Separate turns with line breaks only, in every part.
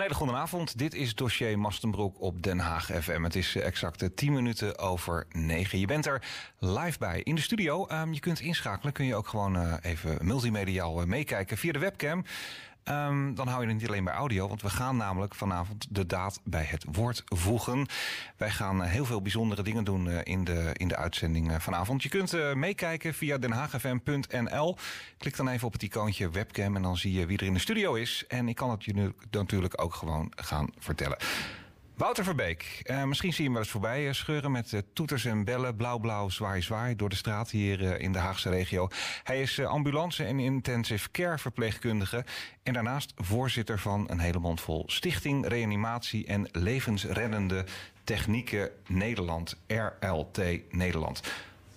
Een avond. Dit is dossier Mastenbroek op Den Haag FM. Het is exact 10 minuten over 9. Je bent er live bij in de studio. Um, je kunt inschakelen. Kun je ook gewoon uh, even multimediaal meekijken via de webcam. Um, dan hou je het niet alleen bij audio, want we gaan namelijk vanavond de daad bij het woord voegen. Wij gaan uh, heel veel bijzondere dingen doen uh, in, de, in de uitzending uh, vanavond. Je kunt meekijken via denhaagfm.nl. Klik dan even op het icoontje webcam en dan zie je wie er in de studio is. En ik kan het je nu natuurlijk ook gewoon gaan vertellen. Wouter Verbeek, uh, misschien zie je hem wel eens voorbij uh, scheuren met uh, toeters en bellen, blauw-blauw, zwaai-zwaai door de straat hier in de Haagse regio. Hij is ambulance- en intensive care verpleegkundige en daarnaast voorzitter van een hele mond vol Stichting Reanimatie en Levensreddende Technieken Nederland, RLT Nederland.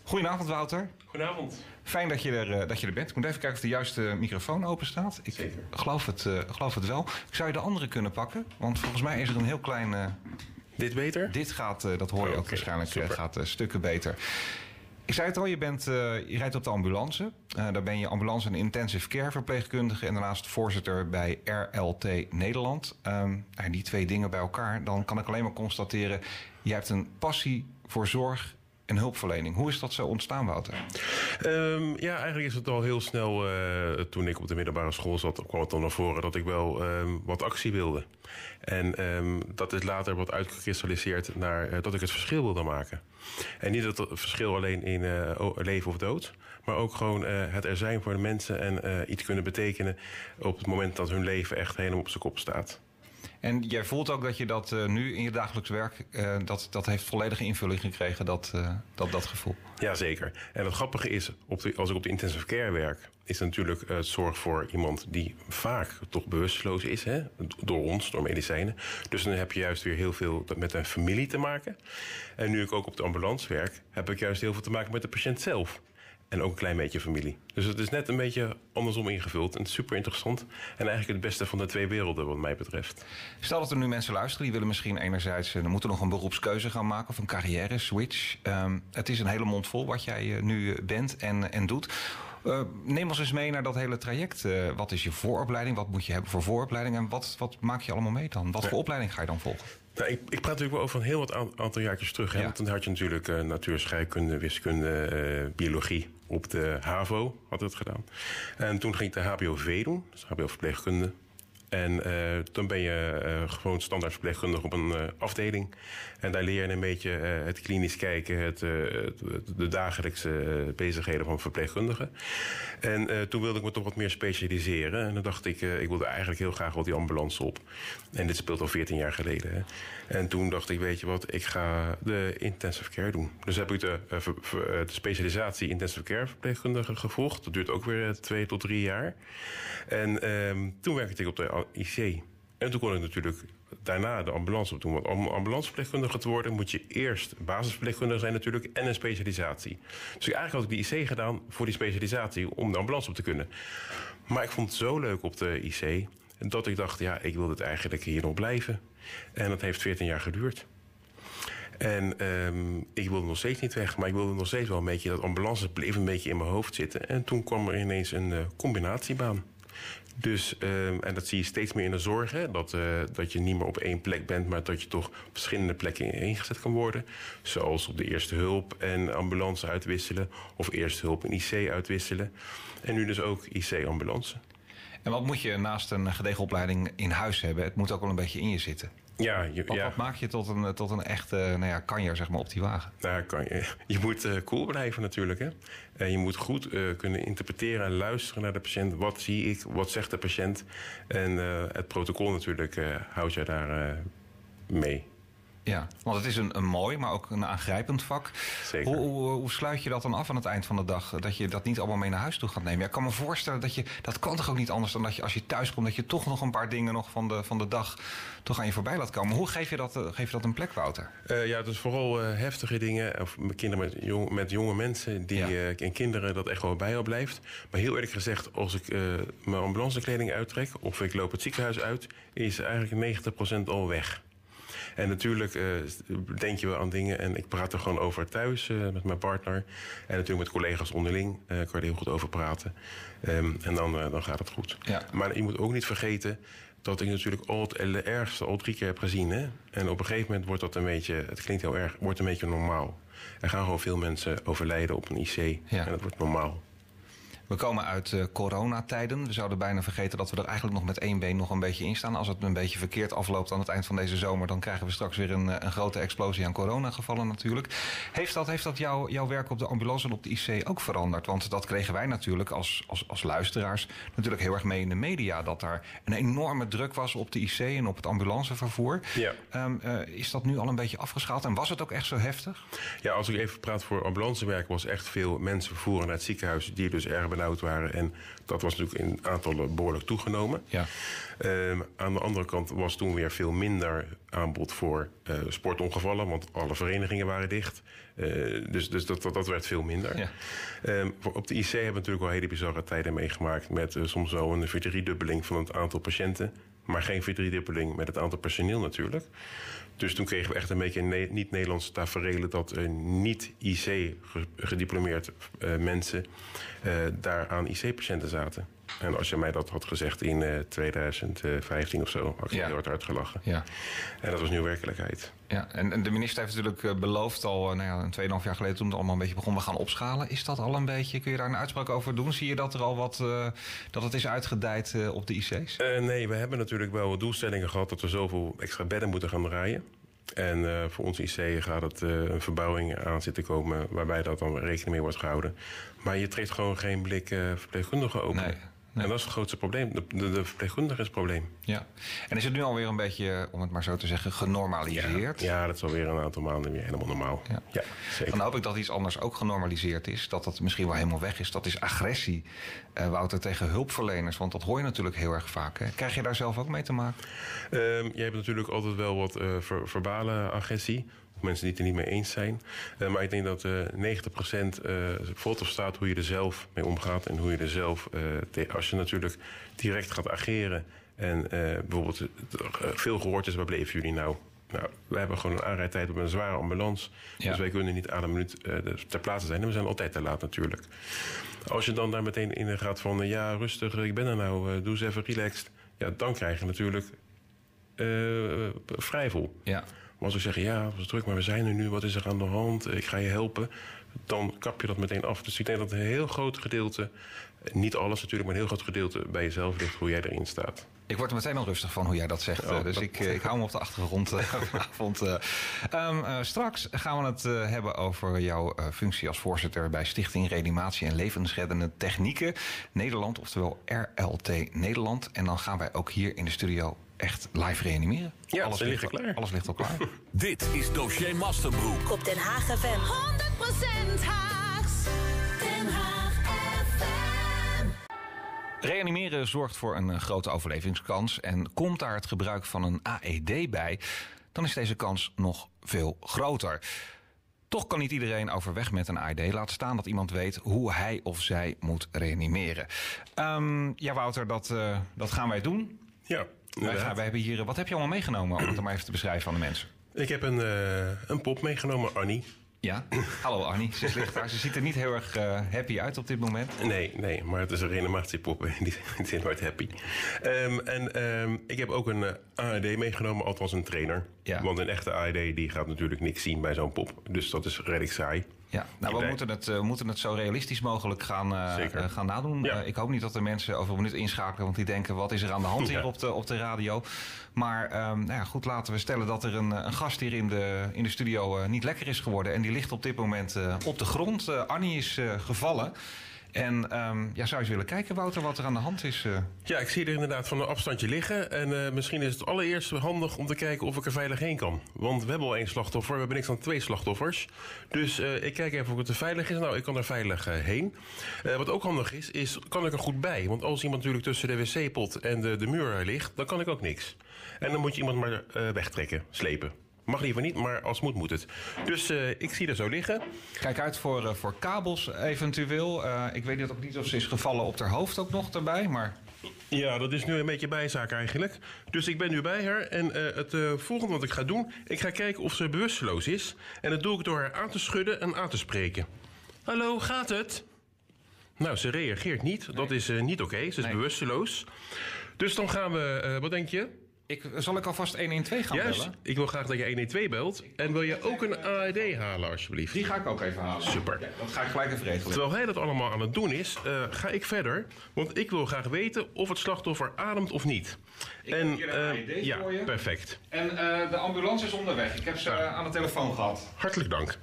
Goedenavond Wouter.
Goedenavond.
Fijn dat je, er, dat je er bent. Ik moet even kijken of de juiste microfoon open staat. Ik
Zeker.
Geloof het, uh, geloof het wel. Ik zou je de andere kunnen pakken, want volgens mij is er een heel klein. Uh,
dit beter?
Dit gaat, uh, dat hoor je
oh,
ook
okay.
waarschijnlijk, gaat stukken beter. Ik zei het al, je, bent, je rijdt op de ambulance. daar ben je ambulance- en intensive care verpleegkundige en daarnaast voorzitter bij RLT Nederland. Um, die twee dingen bij elkaar, dan kan ik alleen maar constateren: je hebt een passie voor zorg en hulpverlening. Hoe is dat zo ontstaan, Wouter?
Um, ja, eigenlijk is het al heel snel, uh, toen ik op de middelbare school zat, kwam het dan naar voren dat ik wel um, wat actie wilde. En um, dat is later wat uitgekristalliseerd naar uh, dat ik het verschil wilde maken. En niet het verschil alleen in uh, leven of dood, maar ook gewoon het er zijn voor de mensen en iets kunnen betekenen op het moment dat hun leven echt helemaal op zijn kop staat.
En jij voelt ook dat je dat uh, nu in je dagelijks werk, uh, dat, dat heeft volledige invulling gekregen, dat, uh, dat, dat gevoel.
Jazeker. En het grappige is, op de, als ik op de intensive care werk, is het natuurlijk uh, zorg voor iemand die vaak toch bewusteloos is, hè? door ons, door medicijnen. Dus dan heb je juist weer heel veel met een familie te maken. En nu ik ook op de ambulance werk, heb ik juist heel veel te maken met de patiënt zelf. En ook een klein beetje familie. Dus het is net een beetje andersom ingevuld. En super interessant. En eigenlijk het beste van de twee werelden, wat mij betreft.
Stel dat er nu mensen luisteren. Die willen misschien enerzijds. Er moeten nog een beroepskeuze gaan maken. Of een carrière switch. Um, het is een hele mond vol wat jij uh, nu bent en, en doet. Uh, neem ons eens mee naar dat hele traject. Uh, wat is je vooropleiding? Wat moet je hebben voor vooropleiding? En wat, wat maak je allemaal mee dan? Wat ja. voor opleiding ga je dan volgen?
Nou, ik, ik praat natuurlijk wel over een heel wat aantal jaartjes terug. Hè? Ja. Want dan had je natuurlijk uh, natuur, scheikunde, wiskunde, uh, biologie op de HAVO had het gedaan. En toen ging ik de HBOV doen, dus HBO verpleegkunde. En uh, dan ben je uh, gewoon standaard verpleegkundig op een uh, afdeling. En daar leer je een beetje het klinisch kijken, het, de dagelijkse bezigheden van verpleegkundigen. En toen wilde ik me toch wat meer specialiseren. En dan dacht ik, ik wilde eigenlijk heel graag wel die ambulance op. En dit speelt al 14 jaar geleden. En toen dacht ik, weet je wat, ik ga de intensive care doen. Dus heb ik de, de specialisatie intensive care verpleegkundige gevolgd. Dat duurt ook weer twee tot drie jaar. En toen werkte ik op de IC. En toen kon ik natuurlijk daarna de ambulance op doen. Want om ambulanceverpleegkundige te worden moet je eerst basisverpleegkundige zijn natuurlijk en een specialisatie. Dus eigenlijk had ik die IC gedaan voor die specialisatie om de ambulance op te kunnen. Maar ik vond het zo leuk op de IC dat ik dacht, ja, ik wil het eigenlijk hier nog blijven. En dat heeft 14 jaar geduurd. En um, ik wilde nog steeds niet weg, maar ik wilde nog steeds wel een beetje dat ambulance bleef een beetje in mijn hoofd zitten. En toen kwam er ineens een uh, combinatiebaan. Dus, um, en dat zie je steeds meer in de zorg, hè? Dat, uh, dat je niet meer op één plek bent, maar dat je toch op verschillende plekken ingezet kan worden. Zoals op de eerste hulp en ambulance uitwisselen, of eerste hulp en IC uitwisselen. En nu dus ook IC-ambulance.
En wat moet je naast een gedegen opleiding in huis hebben? Het moet ook wel een beetje in je zitten.
Ja, je,
wat,
ja.
wat maak je tot een, tot een echte nou ja, kanjer zeg maar, op die wagen?
Nou, kan je, je moet uh, cool blijven natuurlijk. Hè? En je moet goed uh, kunnen interpreteren en luisteren naar de patiënt. Wat zie ik? Wat zegt de patiënt? En uh, het protocol natuurlijk houdt je daar mee.
Ja, want het is een, een mooi, maar ook een aangrijpend vak.
Zeker.
Hoe, hoe, hoe, sluit je dat dan af aan het eind van de dag? Dat je dat niet allemaal mee naar huis toe gaat nemen? Ja, ik kan me voorstellen dat je... Dat kan toch ook niet anders dan dat je als je thuis komt... dat je toch nog een paar dingen nog van de, van de dag... toch aan je voorbij laat komen. Hoe geef je dat, geef je dat een plek, Wouter?
Uh, ja, dus vooral uh, heftige dingen. Of kinderen met, jong, met jonge mensen die, ja. uh, en kinderen... dat echt wel bij jou blijft. Maar heel eerlijk gezegd, als ik mijn ambulancekleding uittrek... of ik loop het ziekenhuis uit... is eigenlijk 90% al weg. En natuurlijk uh, denk je wel aan dingen. En ik praat er gewoon over thuis uh, met mijn partner. En natuurlijk met collega's onderling. Uh, kan je er heel goed over praten. Um, en dan, dan gaat het goed.
Ja.
Maar je moet ook niet vergeten dat ik natuurlijk al het ergste al drie keer heb gezien. Hè? En op een gegeven moment wordt dat een beetje, het klinkt heel erg, wordt een beetje normaal. Er gaan gewoon veel mensen overlijden op een IC. En dat wordt normaal.
We komen uit uh, coronatijden. We zouden bijna vergeten dat we er eigenlijk nog met één been nog een beetje in staan. Als het een beetje verkeerd afloopt aan het eind van deze zomer, dan krijgen we straks weer een, eh, een grote explosie aan coronagevallen natuurlijk. Heeft dat, heeft dat jouw, jouw werk op de ambulance en op de IC ook veranderd? Want dat kregen wij natuurlijk als, als, als luisteraars natuurlijk heel erg mee in de media. Dat daar een enorme druk was op de IC en op het ambulancevervoer. Ja. Um, uh, is dat nu al een beetje afgeschaald en was het ook echt zo heftig?
Ja, als ik even praat voor ambulancewerk, was echt veel mensen vervoeren naar het ziekenhuis die dus erg benauwd waren. En dat was natuurlijk in aantallen behoorlijk toegenomen. Ja. Ehm, aan de andere kant was toen weer veel minder aanbod voor uh, sportongevallen, want alle verenigingen waren dicht. Uh, dus dus dat, dat, dat, werd veel minder. Ja. Um, op de IC hebben we natuurlijk wel hele bizarre tijden meegemaakt met uh, soms wel een verdriedubbeling van het aantal patiënten. Maar geen verdriedubbeling met het aantal personeel natuurlijk. Dus toen kregen we echt een beetje niet-Nederlandse taferelen... dat niet-IC gediplomeerd uh, mensen uh, daar aan IC-patiënten zaten. En als je mij dat had gezegd in uh, eh, 2015 of zo, had ik ja. heel hard uitgelachen. Ja. En dat was nu werkelijkheid.
Ja, en, en de minister heeft natuurlijk beloofd al nou ja, een 2,5 jaar geleden toen het allemaal een beetje begon, we gaan opschalen. Is dat al een beetje, kun je daar een uitspraak over doen? Zie je dat er al wat, uh, dat het is uitgedijd op de IC's?
nee, we hebben natuurlijk wel doelstellingen gehad dat we zoveel extra bedden moeten gaan draaien. En uh, voor ons IC gaat het uh, een verbouwing aan zitten komen waarbij dat dan rekening mee wordt gehouden. Maar je trekt gewoon geen blik uh, verpleegkundigen open. Nee. En dat is het grootste probleem. De, de, de, verpleegkundige is het probleem.
Ja. En is het nu alweer een beetje, om het maar zo te zeggen, genormaliseerd?
Ja, ja dat is alweer een aantal maanden weer helemaal normaal. Ja. ja.
zeker. Dan hoop ik dat iets anders ook genormaliseerd is. Dat dat misschien wel helemaal weg is. Dat is agressie, uh, Wouter, tegen hulpverleners. Want dat hoor je natuurlijk heel erg vaak. Hè? Krijg je daar zelf ook mee te maken?
Um, je hebt natuurlijk altijd wel wat uh, ver, verbale agressie mensen die het er niet mee eens zijn. Uh, maar ik denk dat uh, 90% uh, foto staat hoe je er zelf mee omgaat. En hoe je er zelf, uh, als je natuurlijk direct gaat ageren. En uh, bijvoorbeeld veel gehoord is, waar bleven jullie nou? Nou, we hebben gewoon een aanrijdtijd op een zware ambulance. Ja. Dus wij kunnen niet aan de minuut ter plaatse zijn. En we zijn altijd te laat natuurlijk. Als je dan daar meteen in gaat van... ja, rustig, ik ben er nou, doe eens even relaxed. Ja, dan krijg je natuurlijk vrijvol. Ja. Maar als we zeggen, ja, het was druk, maar we zijn er nu, wat is er aan de hand, ik ga je helpen, dan kap je dat meteen af. Dus ik denk dat een heel groot gedeelte, niet alles natuurlijk, maar een heel groot gedeelte bij jezelf ligt hoe jij erin staat.
Ik word er meteen al rustig van hoe jij dat zegt. Oh, dus Ik, eh, ik hou me op de achtergrond uh, vanavond. Um, straks gaan we het hebben over jouw functie als voorzitter bij Stichting Reanimatie en Levensreddende Technieken Nederland, oftewel RLT Nederland. En dan gaan wij ook hier in de studio echt live reanimeren.
Ja, alles ligt, klaar.
Alles ligt al klaar.
Dit is dossier Masterbroek.
Op Den Haag FM. 100% Haags. Den Haag FM.
Reanimeren zorgt voor een grote overlevingskans. En komt daar het gebruik van een AED bij, dan is deze kans nog veel groter. Toch kan niet iedereen overweg met een AED. Laat staan dat iemand weet hoe hij of zij moet reanimeren. Um, ja, Wouter, dat, uh, dat gaan wij doen.
Ja.
Wij, gaan, wij hebben hier, wat heb je allemaal meegenomen om het maar even te beschrijven aan de mensen?
Ik heb een, uh, een pop meegenomen, Annie.
Ja, hallo Annie. Ze, ligt daar. Ze ziet er niet heel erg uh, happy uit op dit moment.
Nee, nee, maar het is een reanimatiepop. Die is nooit happy. Um, en um, ik heb ook een uh, AED meegenomen, althans een trainer. Ja. Want een echte AED die gaat natuurlijk niks zien bij zo'n pop. Dus dat is redelijk saai.
Ja, nou, we moeten, het, uh, moeten het zo realistisch mogelijk gaan, uh, gaan nadoen. Ja. Uh, ik hoop niet dat de mensen over een minuut inschakelen, want die denken: wat is er aan de hand hier op, de, op de radio? Maar um, nou ja, goed, laten we stellen dat er een, een gast hier in de, in de studio niet lekker is geworden. En die ligt op dit moment op de grond. Annie is gevallen. En um, ja, zou je willen kijken, Wouter, wat er aan de hand is? Uh?
Ja, ik zie er inderdaad van een afstandje liggen. En uh, misschien is het allereerst handig om te kijken of ik er veilig heen kan. Want we hebben al één slachtoffer, we hebben niks aan twee slachtoffers. Dus uh, ik kijk even of het er veilig is. Nou, ik kan er veilig heen. wat ook handig is, is kan ik er goed bij. Want als iemand natuurlijk tussen de wc-pot en de, de muur ligt, dan kan ik ook niks. En dan moet je iemand maar wegtrekken, slepen. Mag liever niet, maar als moet moet het. Dus uh, ik zie er zo liggen.
Kijk uit voor, uh, voor kabels eventueel. Uh, ik weet ook niet of ze is gevallen op haar hoofd ook nog erbij, maar...
Ja, dat is nu een beetje bijzaak eigenlijk. Dus ik ben nu bij haar en het volgende wat ik ga doen... ik ga kijken of ze bewusteloos is. En dat doe ik door haar aan te schudden en aan te spreken. Hallo, gaat het? Nou, ze reageert niet. Nee. Dat is niet oké. Okay. Ze is nee. bewusteloos. Dus dan gaan we, eh, wat denk je?
Ik, zal ik alvast 112 gaan
Juist,
bellen?
ik wil graag dat je 112 belt. En wil je ook een AED halen, alsjeblieft?
Die ga ik ook even halen.
Super.
Ja, dat ga ik gelijk even regelen.
Terwijl hij dat allemaal aan het doen is, eh, ga ik verder. Want ik wil graag weten of het slachtoffer ademt of niet.
Heb hier een
eh, ja,
voor je.
perfect.
En eh, de ambulance is onderweg. Ik heb ze eh, aan de telefoon gehad.
Hartelijk dank.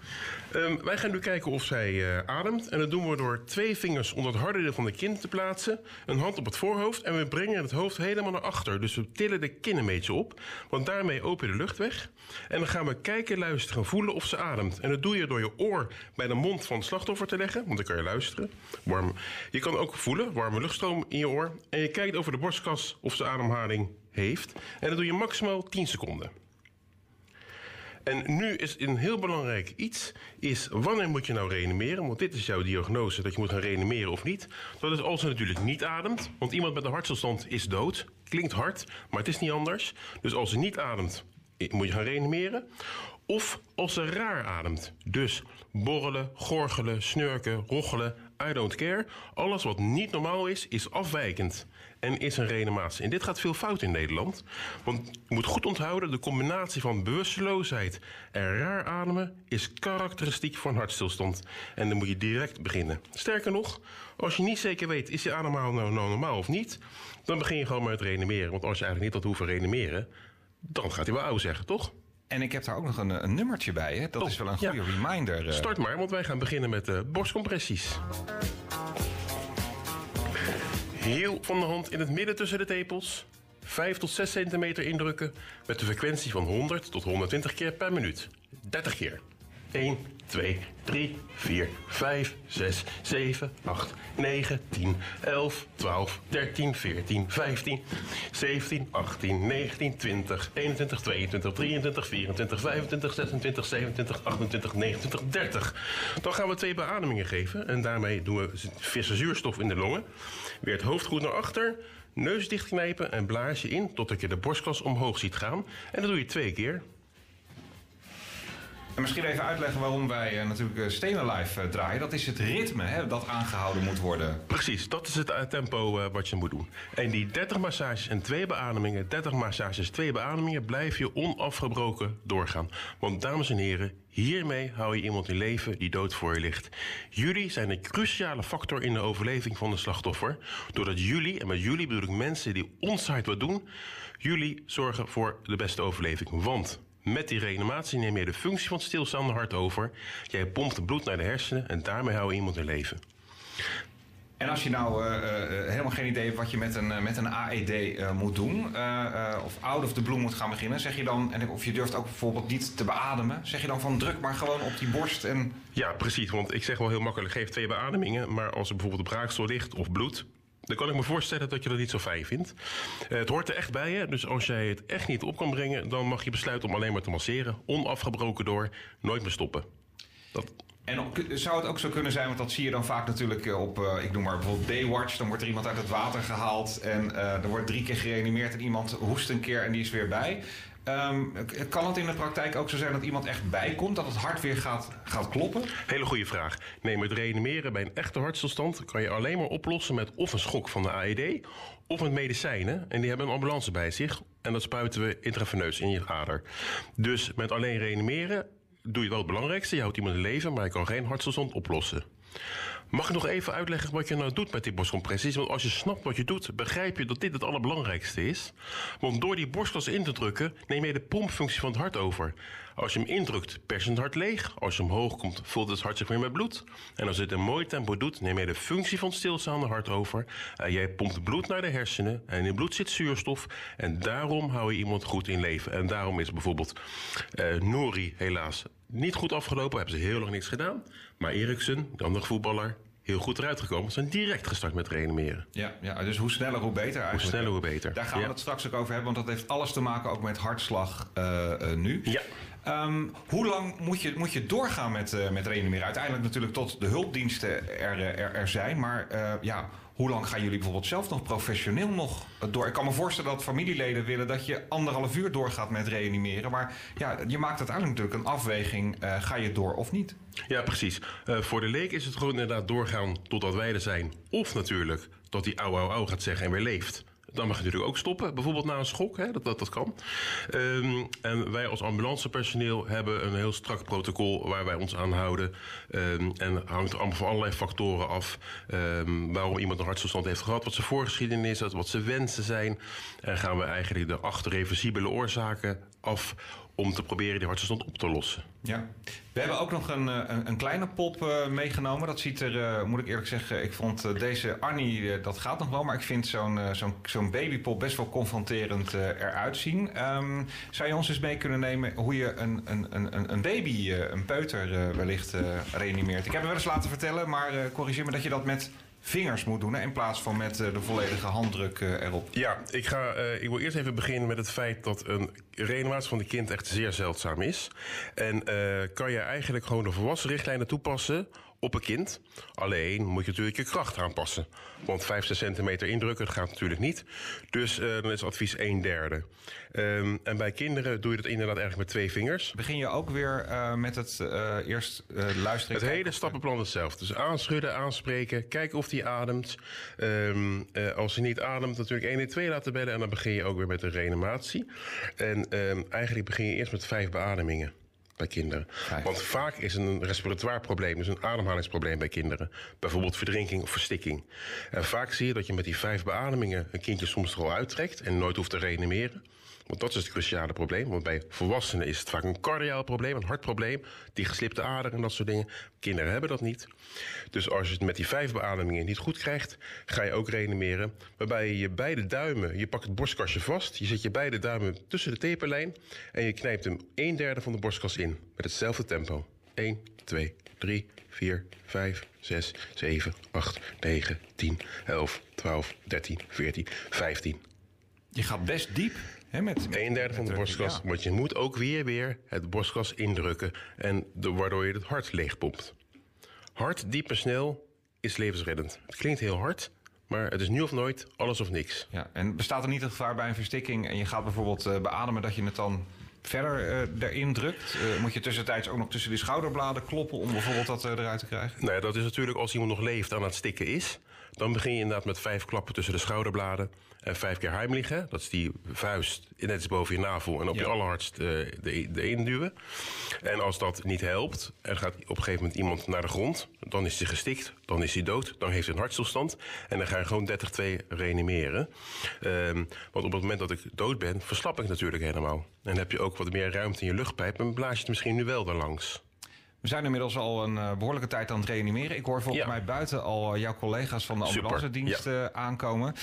Ehm, wij gaan nu kijken of zij ademt. En dat doen we door twee vingers onder het harde deel van de kin te plaatsen. Een hand op het voorhoofd. En we brengen het hoofd helemaal naar achter. Dus we tillen de kin een beetje op. Want daarmee open je de lucht weg. En dan gaan we kijken, luisteren en voelen of ze ademt. En dat doe je door je oor bij de mond van het slachtoffer te leggen. Want dan kan je luisteren. Warm. Je kan ook voelen, warme luchtstroom in je oor. En je kijkt over de borstkas of ze ademhaling heeft. En dat doe je maximaal 10 seconden. En nu is een heel belangrijk iets, is wanneer moet je nou reanimeren? Want dit is jouw diagnose, dat je moet gaan reanimeren of niet. Dat is als ze natuurlijk niet ademt, want iemand met een hartstilstand is dood. Klinkt hard, maar het is niet anders. Dus als ze niet ademt, moet je gaan reanimeren. Of als ze raar ademt. Dus borrelen, gorgelen, snurken, rochelen, I don't care. Alles wat niet normaal is, is afwijkend en is een reanimatie. En dit gaat veel fout in Nederland. Want je moet goed onthouden, de combinatie van bewusteloosheid en raar ademen is karakteristiek voor een hartstilstand. En dan moet je direct beginnen. Sterker nog, als je niet zeker weet, is je ademhaling nou, nou normaal of niet, dan begin je gewoon met reanimeren. Want als je eigenlijk niet had hoeven reanimeren, dan gaat hij wel oud zeggen, toch?
En ik heb daar ook nog een, een nummertje bij. Hè? Dat
Oh,
is wel een
ja.
goede reminder. eh.
Start maar, want wij gaan beginnen met de borstcompressies. Heel van de hand in het midden tussen de tepels. 5 tot 6 centimeter indrukken met een frequentie van 100 tot 120 keer per minuut. 30 keer. 1, 2, 3, 4, 5, 6, 7, 8, 9, 10, 11, 12, 13, 14, 15, 17, 18, 19, 20, 21, 22, 23, 24, 25, 26, 27, 28, 29, 30. Dan gaan we twee beademingen geven en daarmee doen we verse zuurstof in de longen. Weer het hoofd goed naar achter. Neus dichtknijpen en blaas je in totdat je de borstkas omhoog ziet gaan. En dat doe je twee keer.
En misschien even uitleggen waarom wij eh, natuurlijk eh, Stenen Live eh, draaien. Dat is het ritme hè, dat aangehouden moet worden.
Precies, dat is het tempo wat je moet doen. En die 30 massages en twee beademingen, 30 massages, twee beademingen, blijf je onafgebroken doorgaan. Want dames en heren, hiermee hou je iemand in leven die dood voor je ligt. Jullie zijn een cruciale factor in de overleving van de slachtoffer. Doordat jullie, en met jullie bedoel ik mensen die ons wat doen, jullie zorgen voor de beste overleving. Want met die reanimatie neem je de functie van het stilstaande hart over. Jij pompt bloed naar de hersenen en daarmee hou je iemand in leven.
En als je nou eh, eh, helemaal geen idee hebt wat je met een, eh, met een AED eh, moet doen, eh, eh, of out of the blue moet gaan beginnen, zeg je dan, en of je durft ook bijvoorbeeld niet te beademen, zeg je dan van druk maar gewoon op die borst en...
Ja, precies. Want ik zeg wel heel makkelijk, geef twee beademingen. Maar als er bijvoorbeeld braaksel ligt of bloed... dan kan ik me voorstellen dat je dat niet zo fijn vindt. Eh, het hoort er echt bij je. Dus als jij het echt niet op kan brengen... dan mag je besluiten om alleen maar te masseren. Onafgebroken door. Nooit meer stoppen. Dat,
En zou het ook zo kunnen zijn, want dat zie je dan vaak natuurlijk eh, op, eh, ik noem maar bijvoorbeeld Baywatch. Dan wordt er iemand uit het water gehaald en er wordt drie keer gereanimeerd en iemand hoest een keer en die is weer bij. K- kan het in de praktijk ook zo zijn dat iemand echt bijkomt, dat het hart weer gaat, gaat kloppen?
hele goede vraag. Nee, met reanimeren bij een echte hartstilstand... kan je alleen maar oplossen met of een schok van de AED... of met medicijnen. En die hebben een ambulance bij zich. En dat spuiten we intraveneus in je ader. Dus met alleen reanimeren doe je wel het belangrijkste. Je houdt iemand in leven, maar je kan geen hartstilstand oplossen. Mag ik nog even uitleggen wat je nou doet met die borstcompressies? Want als je snapt wat je doet, begrijp je dat dit het allerbelangrijkste is. Want door die borstkas in te drukken, neem je de pompfunctie van het hart over. Als je hem indrukt, perst het hart leeg. Als je omhoog komt, vult het hart zich weer met bloed. En als je het een mooi tempo doet, neem je de functie van het stilstaande hart over. En jij pompt bloed naar de hersenen. En in het bloed zit zuurstof. En daarom hou je iemand goed in leven. En daarom is bijvoorbeeld eh, Nori helaas niet goed afgelopen. Hebben ze heel lang niks gedaan. Maar Eriksen, de andere voetballer, heel goed eruit gekomen. Ze zijn direct gestart met reanimeren.
Ja, ja, dus hoe sneller hoe beter eigenlijk.
Hoe sneller, hoe beter.
Daar gaan we
Ja.
het straks ook over hebben, want dat heeft alles te maken ook met hartslag eh, eh, nu.
Ja.
Ehm, hoe lang moet je, moet je doorgaan met, eh met reanimeren? Uiteindelijk natuurlijk tot de hulpdiensten er, er, er zijn. Maar ja, hoe lang gaan jullie bijvoorbeeld zelf nog professioneel nog door? Ik kan me voorstellen dat familieleden willen dat je anderhalf uur doorgaat met reanimeren. Maar ja, je maakt uiteindelijk natuurlijk een afweging. eh, ga je door of niet?
Ja, precies. Eh, voor de leek is het gewoon inderdaad doorgaan totdat wij er zijn. Of natuurlijk dat hij au au au gaat zeggen en weer leeft. Dan mag je natuurlijk ook stoppen. Bijvoorbeeld na een schok, hè, dat, dat, dat kan. Ehm, en wij als ambulancepersoneel hebben een heel strak protocol waar wij ons aan houden. Ehm, en hangt allemaal van allerlei factoren af. Ehm, waarom iemand een hartstilstand heeft gehad, wat zijn voorgeschiedenis is, wat zijn wensen zijn. En gaan we eigenlijk de achterreversibele oorzaken af om te proberen die hartstilstand op te lossen.
Ja. We hebben ook nog een, eh, een, een kleine pop uh, meegenomen. Dat ziet er, uh, moet ik eerlijk zeggen, ik vond deze Arnie, dat gaat nog wel. Maar ik vind zo'n zo'n zo'n babypop best wel confronterend eruit zien. Um, zou je ons eens mee kunnen nemen hoe je een, een, een, een baby, een peuter wellicht reanimeert? Ik heb me wel eens laten vertellen, maar corrigeer me dat je dat met vingers moet doen... In plaats van met de volledige handdruk erop.
Ja, ik, ga, ik wil eerst even beginnen met het feit dat een reanimatie van een kind echt zeer zeldzaam is. En kan je eigenlijk gewoon de volwassen richtlijnen toepassen op een kind. Alleen moet je natuurlijk je kracht aanpassen. Want 5, 6 centimeter indrukken, dat gaat natuurlijk niet. Dus uh, dan is advies 1 derde. Um, en bij kinderen doe je dat inderdaad eigenlijk met twee vingers.
Begin je ook weer uh, met het uh, eerst luisteren?
Het hele stappenplan hetzelfde. Dus aanschudden, aanspreken, kijken of hij ademt. Um, als hij niet ademt, natuurlijk 1 en 2 laten bellen. En dan begin je ook weer met de reanimatie. En um, eigenlijk begin je eerst met vijf beademingen bij kinderen. Want vaak is een respiratoire probleem, dus een ademhalingsprobleem bij kinderen. Bijvoorbeeld verdrinking of verstikking. En vaak zie je dat je met die vijf beademingen een kindje soms er al uittrekt en nooit hoeft te reanimeren. Want dat is het cruciale probleem. Want bij volwassenen is het vaak een cardiaal probleem, een hartprobleem. Die geslipte aderen en dat soort dingen. Kinderen hebben dat niet. Dus als je het met die vijf beademingen niet goed krijgt, ga je ook reanimeren. Waarbij je beide duimen, je pakt het borstkastje vast. Je zet je beide duimen tussen de taperlijn. En je knijpt hem een derde van de borstkas in. Met hetzelfde tempo. 1, 2, 3, 4, 5, 6, 7, 8, 9, 10, 11, 12, 13, 14, 15.
Je gaat best diep. Met,
met, een derde van de borstkas. Ja. Want je moet ook weer, weer het borstkas indrukken. En de, waardoor je het hart leegpompt. Hard, diep en snel is levensreddend. Het klinkt heel hard, maar het is nu of nooit, alles of niks.
Ja, en bestaat er niet het gevaar bij een verstikking en je gaat bijvoorbeeld uh, beademen dat je het dan verder uh, erin drukt? Uh, moet je tussentijds ook nog tussen die schouderbladen kloppen om bijvoorbeeld dat eruit te krijgen?
Nee, dat is natuurlijk als iemand nog leeft aan het stikken is. Dan begin je inderdaad met vijf klappen tussen de schouderbladen. En vijf keer heimliggen. Dat is die vuist net eens boven je navel en op ja. je allerhardst uh, de, de induwen. En als dat niet helpt en gaat op een gegeven moment iemand naar de grond... dan is hij gestikt, dan is hij dood, dan heeft hij een hartstilstand... en dan ga je gewoon 30-2 reanimeren. Um, want op het moment dat ik dood ben, verslap ik natuurlijk helemaal. En dan heb je ook wat meer ruimte in je luchtpijp... en blaas je het misschien nu wel erlangs.
We zijn inmiddels al een uh, behoorlijke tijd aan het reanimeren. Ik hoor volgens ja. mij buiten al uh, jouw collega's van de ambulancedienst ja. uh, aankomen.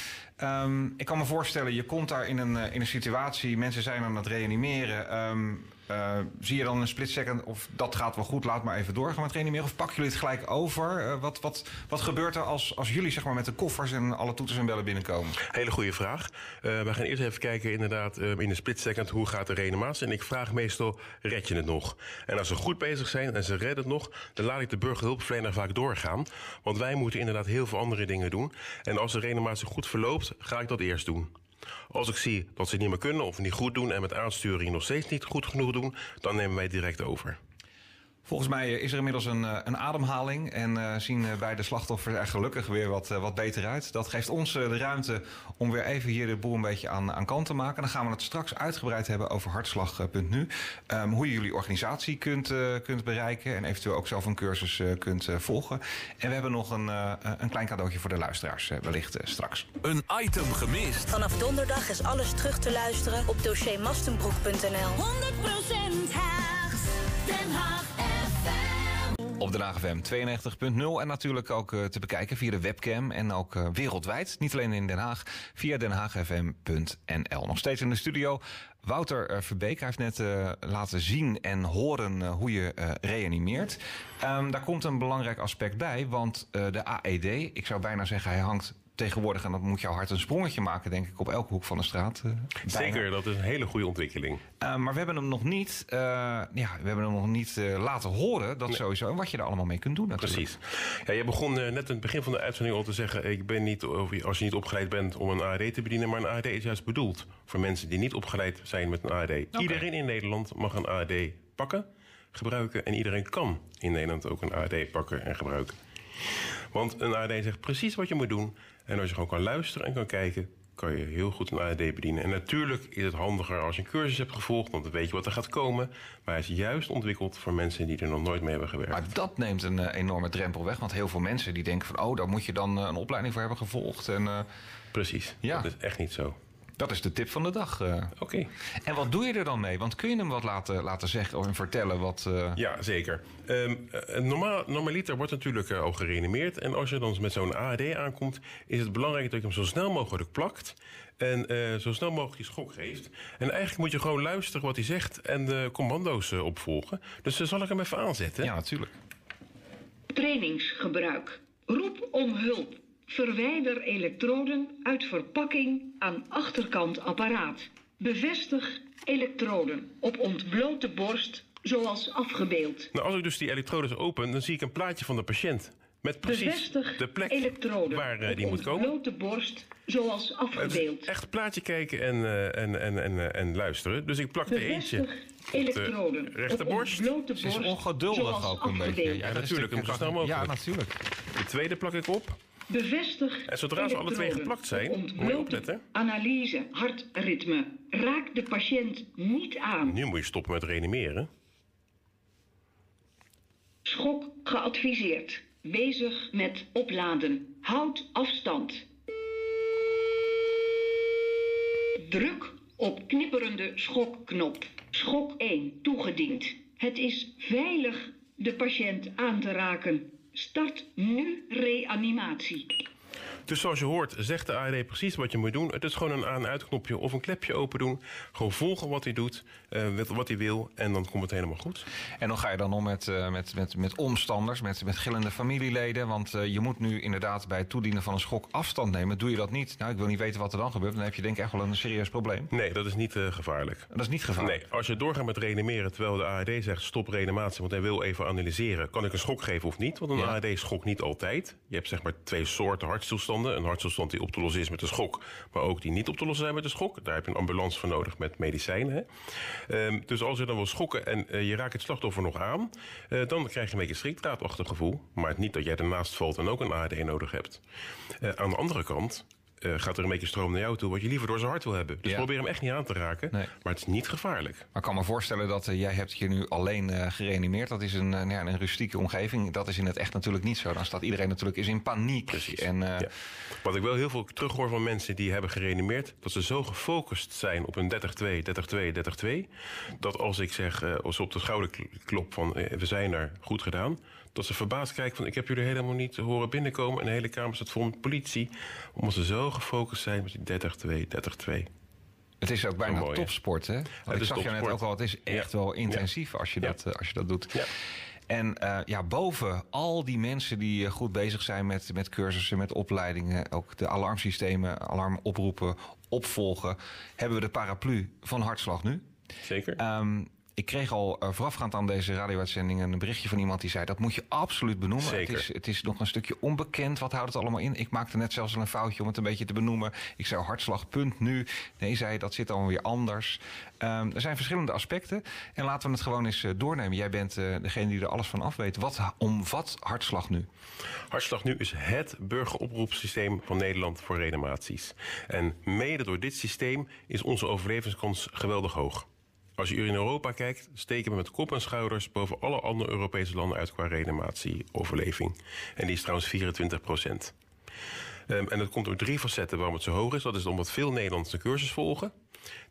Um, ik kan me voorstellen, je komt daar in een, in een situatie, mensen zijn aan het reanimeren. Um, uh, zie je dan een split second of dat gaat wel goed, laat maar even doorgaan met reanimeren? Of pakken jullie het gelijk over? Uh, wat, wat, wat gebeurt er als, als jullie zeg maar, met de koffers en alle toeters en bellen binnenkomen?
Hele goede vraag. Uh, we gaan eerst even kijken inderdaad in een split second hoe gaat de reanimatie. En ik vraag meestal, red je het nog? En als ze goed bezig zijn en ze redden het nog, dan laat ik de burgerhulpverlener vaak doorgaan. Want wij moeten inderdaad heel veel andere dingen doen. En als de reanimatie goed verloopt, ga ik dat eerst doen. Als ik zie dat ze het niet meer kunnen of niet goed doen en met aansturing nog steeds niet goed genoeg doen, dan nemen wij direct over.
Volgens mij is er inmiddels een, een ademhaling en uh, zien beide slachtoffers er gelukkig weer wat, wat beter uit. Dat geeft ons uh, de ruimte om weer even hier de boel een beetje aan, aan kant te maken. Dan gaan we het straks uitgebreid hebben over hartslag.nu. Um, hoe je jullie organisatie kunt, kunt bereiken en eventueel ook zelf een cursus kunt volgen. En we hebben nog een, een klein cadeautje voor de luisteraars wellicht straks.
Een item gemist.
Vanaf donderdag is alles terug te luisteren op dossiermastenbroek.nl 100%
Haags, Den Haag
op de FM 92.0 en natuurlijk ook uh, te bekijken via de webcam en ook uh, wereldwijd. Niet alleen in Den Haag, via denhaagfm.nl. Nog steeds in de studio Wouter uh, Verbeek. Heeft net laten zien en horen hoe je reanimeert. Um, daar komt een belangrijk aspect bij, want de AED, ik zou bijna zeggen hij hangt tegenwoordig, en dat moet jouw hart een sprongetje maken, denk ik, op elke hoek van de straat. Uh,
Zeker, dat is een hele goede ontwikkeling.
Uh, maar we hebben hem nog niet, uh, ja, we hebben hem nog niet laten horen, dat nee. sowieso. En wat je er allemaal mee kunt doen natuurlijk.
Precies. Ja, je begon net in het begin van de uitzending al te zeggen, ik ben niet, als je niet opgeleid bent om een ARD te bedienen, maar een ARD is juist bedoeld voor mensen die niet opgeleid zijn met een ARD. Okay. Iedereen in Nederland mag een ARD pakken, gebruiken en iedereen kan in Nederland ook een ARD pakken en gebruiken. Want een ARD zegt precies wat je moet doen. En als je gewoon kan luisteren en kan kijken, kan je heel goed een AED bedienen. En natuurlijk is het handiger als je een cursus hebt gevolgd, want dan weet je wat er gaat komen. Maar hij is juist ontwikkeld voor mensen die er nog nooit mee hebben gewerkt.
Maar dat neemt een eh, enorme drempel weg. Want heel veel mensen die denken van... oh, daar moet je dan eh, een opleiding voor hebben gevolgd. En eh,
Precies,
Ja.
dat is echt niet zo.
Dat is de tip van de dag. eh.
Oké.
En wat doe je er dan mee? Want kun je hem wat laten, laten zeggen of vertellen wat... eh,
Ja, zeker. Ehm, een normaal, normaliter wordt natuurlijk eh, al gereanimeerd. En als je dan met zo'n AED aankomt, is het belangrijk dat je hem zo snel mogelijk plakt. En eh, zo snel mogelijk die schok geeft. En eigenlijk moet je gewoon luisteren wat hij zegt en de commando's opvolgen. Dus dan zal ik hem even aanzetten.
ja, natuurlijk.
Trainingsgebruik. Roep om hulp. Verwijder elektroden uit verpakking aan achterkant apparaat. Bevestig elektroden op ontblote borst zoals afgebeeld.
Nou, als ik dus die elektrodes open, dan zie ik een plaatje van de patiënt. Met precies
Bevestig
de plek
elektroden
waar eh, die moet komen.
ontblote borst zoals afgebeeld.
echt plaatje kijken en, eh, en, en, en, eh, en luisteren. Dus ik plak er eentje
Bevestig
op de
elektroden
rechterborst.
Ze is
borst
ongeduldig
zoals
ook een beetje.
afgebeeld.
Ja, natuurlijk, om zo snel mogelijk.
Ja, natuurlijk.
De tweede plak ik op.
Bevestig
En zodra ze alle twee geplakt zijn, moet je opletten.
Analyse, hartritme. Raak de patiënt niet aan.
Nu moet je stoppen met reanimeren.
Schok geadviseerd. Bezig met opladen. Houd afstand. Druk op knipperende schokknop. Schok 1 toegediend. Het is veilig de patiënt aan te raken. Start nu reanimatie.
Dus zoals je hoort, zegt de AED precies wat je moet doen. Het is gewoon een aan-uitknopje of een klepje open doen. Gewoon volgen wat hij doet, eh, wat- hij wil. En dan komt het helemaal goed.
En dan ga je dan om met, eh, met, met, met omstanders, met, met gillende familieleden. Want eh, je moet nu inderdaad bij het toedienen van een schok afstand nemen. Doe je dat niet? Nou, ik wil niet weten wat er dan gebeurt. Dan heb je denk ik echt wel een serieus probleem.
Nee, dat is niet gevaarlijk.
Dat is niet gevaarlijk.
Nee, als je doorgaat met reanimeren terwijl de AED zegt stop reanimatie, want hij wil even analyseren. Kan ik een schok geven of niet? Want een
Ja.
AED schokt niet altijd. Je hebt zeg maar twee soorten hartstilstanden. Een hartstilstand die op te lossen is met een schok, maar ook die niet op te lossen zijn met een schok. Daar heb je een ambulance voor nodig met medicijnen. Hè? Ehm, dus als je dan wil schokken en eh, je raakt het slachtoffer nog aan, eh, dan krijg je een beetje schrikdraadachtig gevoel. Maar niet dat jij ernaast valt en ook een AED nodig hebt. Eh, aan de andere kant eh, gaat er een beetje stroom naar jou toe wat je liever door zijn hart wil hebben. Dus
Ja.
probeer hem echt niet aan te raken.
Nee.
Maar het is niet gevaarlijk.
Maar ik kan me voorstellen dat eh, jij hebt je nu alleen eh gereanimeerd. Dat is een, ja, een rustieke omgeving. Dat is in het echt natuurlijk niet zo. Dan staat iedereen natuurlijk is in paniek.
Precies.
En,
Ja. Wat ik wel heel veel terughoor van mensen die hebben gereanimeerd, dat ze zo gefocust zijn op een 30-2, 30-2, 30-2, dat als ik zeg, als ze op de schouder kl- klop van we zijn er, goed gedaan, dat ze verbaasd kijken van ik heb jullie helemaal niet horen binnenkomen en de hele kamer staat vol met politie, omdat ze zo gefocust zijn met die 30-2, 30-2.
Het is ook bijna topsport, hè? Want ik
is
zag je net
topsport.
ook al, het is echt
Ja.
wel intensief als, je dat, eh, als je dat doet.
Ja.
En eh, ja, boven al die mensen die eh, goed bezig zijn met, met cursussen, met opleidingen, ook de alarmsystemen, alarmoproepen, opvolgen, hebben we de paraplu van Hartslag nu.
Zeker?
Ehm, ik kreeg al eh, voorafgaand aan deze radio-uitzending een berichtje van iemand die zei: dat moet je absoluut benoemen.
Zeker.
Het, is, het is nog een stukje onbekend. Wat houdt het allemaal in? Ik maakte net zelfs al een foutje om het een beetje te benoemen. Ik zei hartslag, punt nu. Nee, zei dat zit dan weer anders. Ehm, er zijn verschillende aspecten. En laten we het gewoon eens eh, doornemen. Jij bent eh, degene die er alles van af weet. Wat omvat hartslag nu?
Hartslag nu is het burgeroproepsysteem van Nederland voor reanimaties. En mede door dit systeem is onze overlevingskans geweldig hoog. Als je in Europa kijkt, steken we met kop en schouders boven alle andere Europese landen uit qua reanimatieoverleving. En die is trouwens 24 procent. Ehm, en dat komt door drie facetten waarom het zo hoog is. Dat is omdat veel Nederlanders de cursus volgen.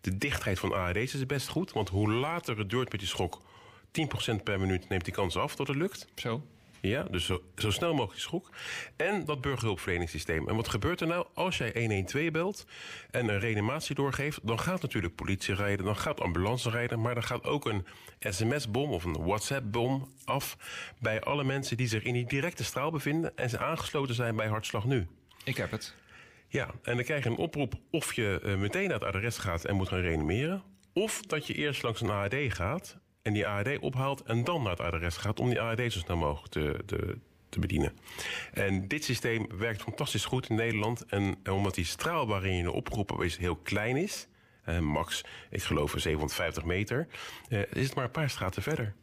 De dichtheid van AED's is best goed, want hoe later het duurt met die schok, 10% per minuut neemt die kans af dat het lukt.
Zo.
Ja, dus zo, zo snel mogelijk schok. En dat burgerhulpverleningssysteem. En wat gebeurt er nou als jij 112 belt en een reanimatie doorgeeft? Dan gaat natuurlijk politie rijden, dan gaat ambulance rijden... maar dan gaat ook een sms-bom of een WhatsApp-bom af... bij alle mensen die zich in die directe straal bevinden... en ze aangesloten zijn bij Hartslag Nu.
Ik heb het.
Ja, en dan krijg je een oproep of je eh, meteen naar het adres gaat en moet gaan reanimeren... of dat je eerst langs een AED gaat en die AED ophaalt... en dan naar het adres gaat om die AED zo snel mogelijk te, te, bedienen. En dit systeem werkt fantastisch goed in Nederland. En, omdat die straal waarin je oproepen is heel klein is... max, ik geloof 750 meter... eh, is het maar een paar straten verder.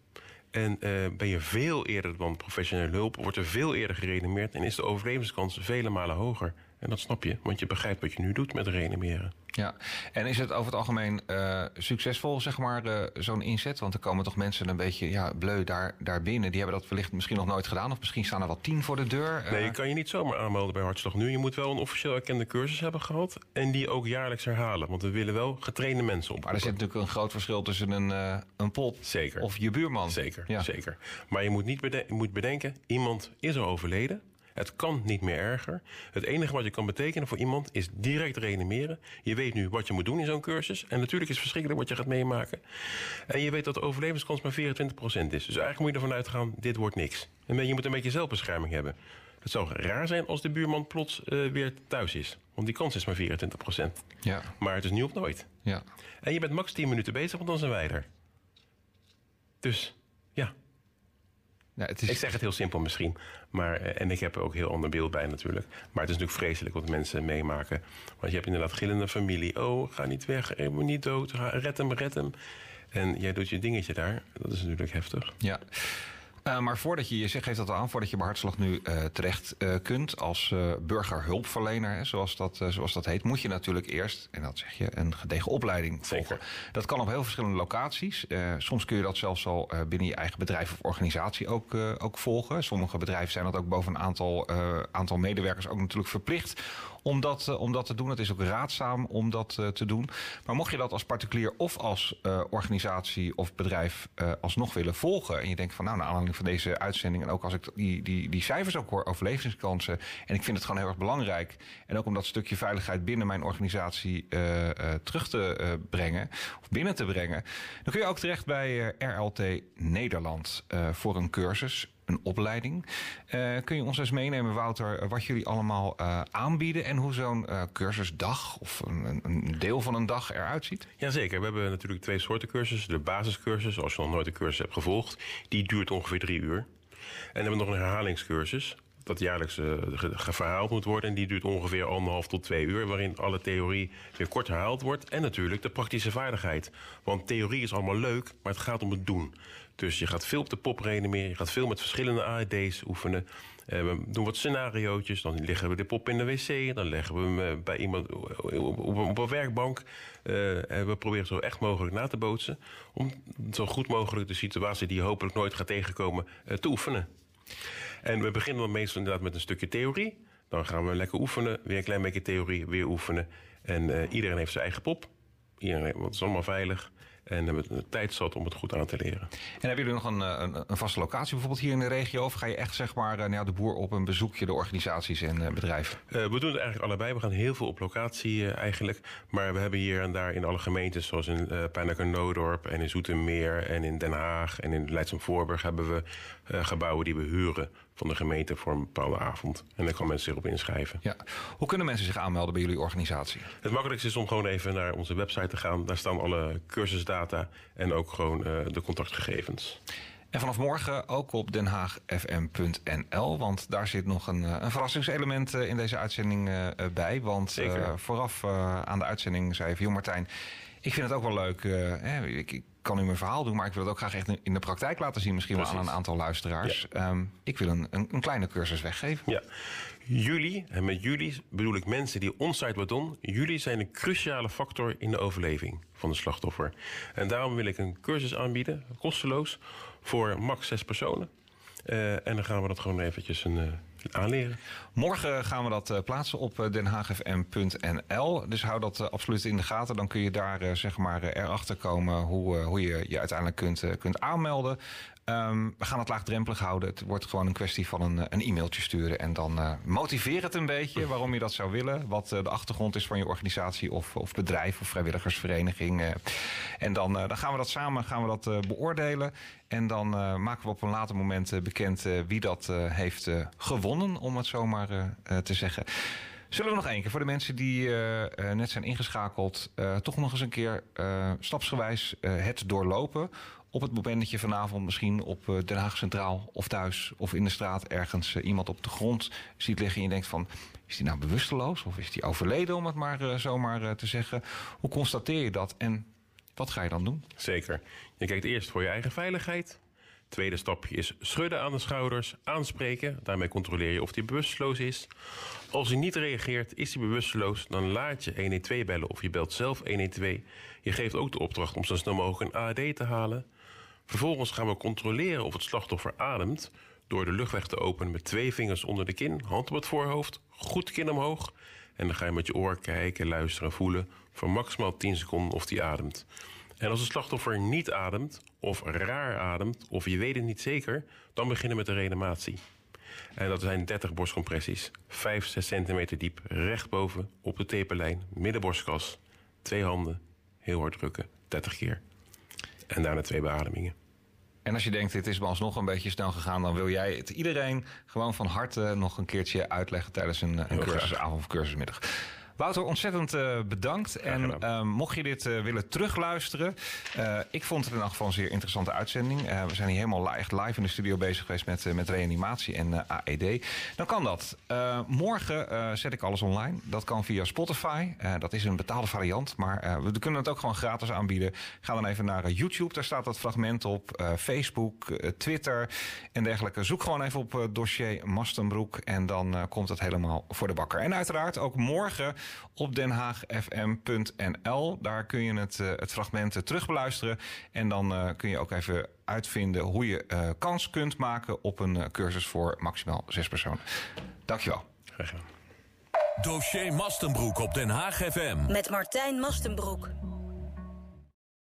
En eh, ben je veel eerder dan professionele hulp, wordt er veel eerder gereanimeerd en is de overlevingskans vele malen hoger. En dat snap je, want je begrijpt wat je nu doet met reanimeren.
Ja, en is het over het algemeen uh, succesvol, zeg maar, uh, zo'n inzet? Want er komen toch mensen een beetje ja, bleu daar, daar binnen. Die hebben dat wellicht misschien nog nooit gedaan. Of misschien staan er wel tien voor de deur.
Uh... Nee, je kan je niet zomaar aanmelden bij Hartslag Nu. Je moet wel een officieel erkende cursus hebben gehad. En die ook jaarlijks herhalen. Want we willen wel getrainde mensen op.
Maar er zit natuurlijk een groot verschil tussen een, een pot
zeker.
of je buurman.
Zeker, ja. zeker. Maar je moet, niet beden moet bedenken, iemand is er overleden. Het kan niet meer erger. Het enige wat je kan betekenen voor iemand is direct reanimeren. Je weet nu wat je moet doen in zo'n cursus. En natuurlijk is het verschrikkelijk wat je gaat meemaken. En je weet dat de overlevingskans maar 24% is. Dus eigenlijk moet je ervan uitgaan, dit wordt niks. En je moet een beetje zelfbescherming hebben. Het zou raar zijn als de buurman plots uh, weer thuis is. Want die kans is maar 24%.
Ja.
Maar het is nu of nooit.
Ja.
En je bent max 10 minuten bezig, want dan zijn wij er. Dus ja.
Ja, het is...
Ik zeg het heel simpel misschien. Maar, eh, en ik heb er ook heel ander beeld bij natuurlijk. Maar het is natuurlijk vreselijk wat mensen meemaken. Want je hebt inderdaad gillende familie. Oh, ga niet weg, ik moet niet dood. Red hem, red hem. En jij doet je dingetje daar. Dat is natuurlijk heftig.
Ja. Uh, maar voordat je, je geeft dat aan, voordat je bij Hartslag nu uh, terecht uh, kunt als burgerhulpverlener, hè, zoals, dat, zoals dat heet, moet je natuurlijk eerst, en dat zeg je, een gedegen opleiding volgen.
Zeker.
Dat kan op heel verschillende locaties. soms kun je dat zelfs al binnen je eigen bedrijf of organisatie ook, ook volgen. Sommige bedrijven zijn dat ook boven een aantal, aantal medewerkers ook natuurlijk verplicht om dat, om dat te doen. Het is ook raadzaam om dat te doen. Maar mocht je dat als particulier of als organisatie of bedrijf alsnog willen volgen en je denkt van nou, naar aanleiding van deze uitzending. En ook als ik die, die, die cijfers ook hoor, overlevingskansen. En ik vind het gewoon heel erg belangrijk. En ook om dat stukje veiligheid binnen mijn organisatie terug te brengen. Of binnen te brengen. Dan kun je ook terecht bij RLT Nederland voor een cursus een opleiding. Uh, kun je ons eens meenemen, Wouter, wat jullie allemaal uh, aanbieden en hoe zo'n uh, cursusdag of een, een, deel van een dag eruit ziet?
Jazeker, we hebben natuurlijk twee soorten cursussen. De basiscursus, als je nog nooit een cursus hebt gevolgd, die duurt ongeveer drie uur. En dan hebben we nog een herhalingscursus. Dat jaarlijks verhaald moet worden. En die duurt ongeveer anderhalf tot twee uur. Waarin alle theorie weer kort herhaald wordt. En natuurlijk de praktische vaardigheid. Want theorie is allemaal leuk, maar het gaat om het doen. Dus je gaat veel op de pop reanimeren. Je gaat veel met verschillende AED's oefenen. Uh, we doen wat scenariootjes. Dan leggen we de pop in de wc. Dan leggen we hem uh, bij iemand op, een werkbank. En we proberen zo echt mogelijk na te bootsen. Om zo goed mogelijk de situatie die je hopelijk nooit gaat tegenkomen te oefenen. En we beginnen dan meestal inderdaad met een stukje theorie. Dan gaan we lekker oefenen. Weer een klein beetje theorie, weer oefenen. En iedereen heeft zijn eigen pop. Iedereen, het is allemaal veilig. En hebben we de tijd zat om het goed aan te leren. En
hebben jullie nog een, een, een, vaste locatie bijvoorbeeld hier in de regio? Of ga je echt zeg maar nou, de boer op en bezoek je de organisaties en uh, bedrijven?
Uh, we doen het eigenlijk allebei. We gaan heel veel op locatie uh, eigenlijk. Maar we hebben hier en daar in alle gemeentes, zoals in uh, Pijnack en Noodorp en in Zoetermeer en in Den Haag en in Leidschem-Voorburg, hebben we gebouwen die we huren van de gemeente voor een bepaalde avond. En daar kan mensen zich op inschrijven.
Ja. Hoe kunnen mensen zich aanmelden bij jullie organisatie?
Het makkelijkste is om gewoon even naar onze website te gaan. Daar staan alle cursusdata en ook gewoon uh, de contactgegevens.
En vanaf morgen ook op denhaagfm.nl. Want daar zit nog een, een verrassingselement in deze uitzending bij. Want uh, vooraf aan de uitzending zei even... Martijn, ik vind het ook wel leuk. Ik kan u mijn verhaal doen, maar ik wil het ook graag echt in de praktijk laten zien. Misschien Precies. wel aan een aantal luisteraars. Ja. Um, ik wil een, een, een, kleine cursus weggeven.
Ja. Jullie, en met jullie bedoel ik mensen die onsite wat doen. Jullie zijn een cruciale factor in de overleving van de slachtoffer. En daarom wil ik een cursus aanbieden, kosteloos, voor max zes personen. Uh, en dan gaan we dat gewoon eventjes een, uh,
Morgen gaan we dat uh, plaatsen op denhaagfm.nl. Dus hou dat absoluut in de gaten. Dan kun je daar zeg maar erachter komen hoe, hoe je je uiteindelijk kunt, kunt aanmelden. Um, we gaan het laagdrempelig houden. Het wordt gewoon een kwestie van een, een e-mailtje sturen. En dan uh, motiveer het een beetje waarom je dat zou willen. Wat uh, de achtergrond is van je organisatie of, of bedrijf of vrijwilligersvereniging. Uh, en dan, dan gaan we dat samen gaan we dat, beoordelen. En dan maken we op een later moment bekend wie dat heeft gewonnen, om het zo maar te zeggen. Zullen we nog één keer voor de mensen die uh, net zijn ingeschakeld, uh, toch nog eens een keer uh, stapsgewijs het doorlopen? Op het moment dat je vanavond misschien op Den Haag Centraal of thuis of in de straat ergens iemand op de grond ziet liggen en je denkt van, is die nou bewusteloos of is die overleden om het maar zomaar te zeggen? Hoe constateer je dat en wat ga je dan doen?
Zeker. Je kijkt eerst voor je eigen veiligheid. Tweede stapje is schudden aan de schouders, aanspreken. Daarmee controleer je of hij bewusteloos is. Als hij niet reageert, is hij bewusteloos, dan laat je 112 bellen of je belt zelf 112. Je geeft ook de opdracht om zo snel mogelijk een AED te halen. Vervolgens gaan we controleren of het slachtoffer ademt door de luchtweg te openen met twee vingers onder de kin, hand op het voorhoofd, goed kin omhoog. En dan ga je met je oor kijken, luisteren en voelen voor maximaal 10 seconden of die ademt. En als het slachtoffer niet ademt, of raar ademt, of je weet het niet zeker, dan beginnen met de reanimatie. En dat zijn 30 borstcompressies, 5, 6 centimeter diep, recht boven op de taperlijn, middenborstkas. Twee handen, heel hard drukken, 30 keer. En daarna twee beademingen.
En als je denkt, dit is me alsnog een beetje snel gegaan, dan wil jij het iedereen gewoon van harte nog een keertje uitleggen tijdens een, een cursusavond of cursusmiddag. Wouter, ontzettend uh, bedankt. En uh, mocht je dit uh, willen terugluisteren, ik vond het in elk geval een zeer interessante uitzending. we zijn hier helemaal live, live in de studio bezig geweest met, met reanimatie en AED. Dan kan dat. morgen zet ik alles online. Dat kan via Spotify. dat is een betaalde variant, maar we kunnen het ook gewoon gratis aanbieden. Ga dan even naar YouTube, daar staat dat fragment op. Facebook, Twitter en dergelijke. Zoek gewoon even op dossier Mastenbroek en dan komt het helemaal voor de bakker. En uiteraard ook morgen op denhaagfm.nl. Daar kun je het, uh, het fragment terugbeluisteren. En dan uh, kun je ook even uitvinden hoe je uh, kans kunt maken op een cursus voor maximaal zes personen. Dankjewel.
Dossier Mastenbroek op Den Haag FM.
Met Martijn Mastenbroek.